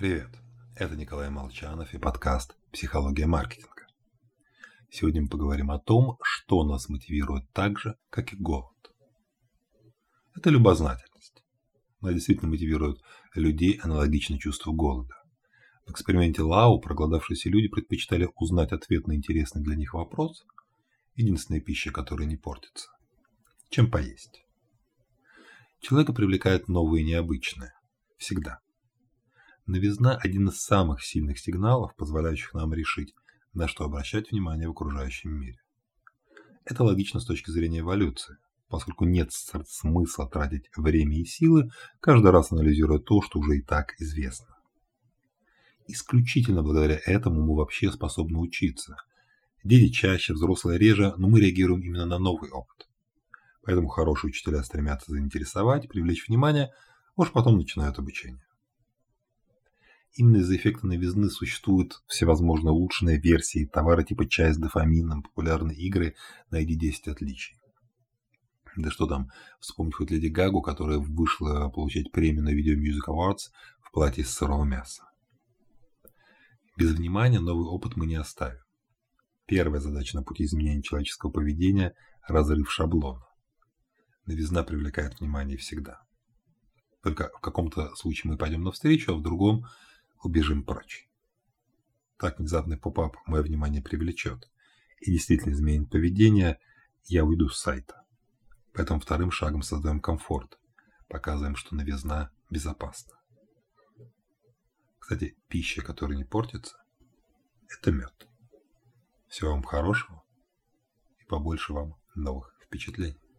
Привет, это Николай Молчанов и подкаст «Психология маркетинга». Сегодня мы поговорим о том, что нас мотивирует так же, как и голод. Это любознательность. Она действительно мотивирует людей аналогично чувству голода. В эксперименте Лау проголодавшиеся люди предпочитали узнать ответ на интересный для них вопрос, единственная пища, которая не портится, чем поесть. Человека привлекает новое и необычное. Всегда. Новизна – один из самых сильных сигналов, позволяющих нам решить, на что обращать внимание в окружающем мире. Это логично с точки зрения эволюции, поскольку нет смысла тратить время и силы, каждый раз анализируя то, что уже и так известно. Исключительно благодаря этому мы вообще способны учиться. Дети чаще, взрослые реже, но мы реагируем именно на новый опыт. Поэтому хорошие учителя стремятся заинтересовать, привлечь внимание, уж потом начинают обучение. Именно из-за эффекта новизны существуют всевозможные улучшенные версии товара типа чай с дофамином, популярные игры «Найди 10 отличий». Да что там, вспомнить хоть Леди Гагу, которая вышла получать премию на Video Music Awards в платье из сырого мяса. Без внимания новый опыт мы не оставим. Первая задача на пути изменения человеческого поведения – разрыв шаблона. Новизна привлекает внимание всегда. Только в каком-то случае мы пойдем навстречу, а в другом – убежим прочь. Так внезапный поп-ап мое внимание привлечет и действительно изменит поведение, я уйду с сайта. Поэтому вторым шагом создаем комфорт, показываем, что новизна безопасна. Кстати, пища, которая не портится, это мед. Всего вам хорошего и побольше вам новых впечатлений.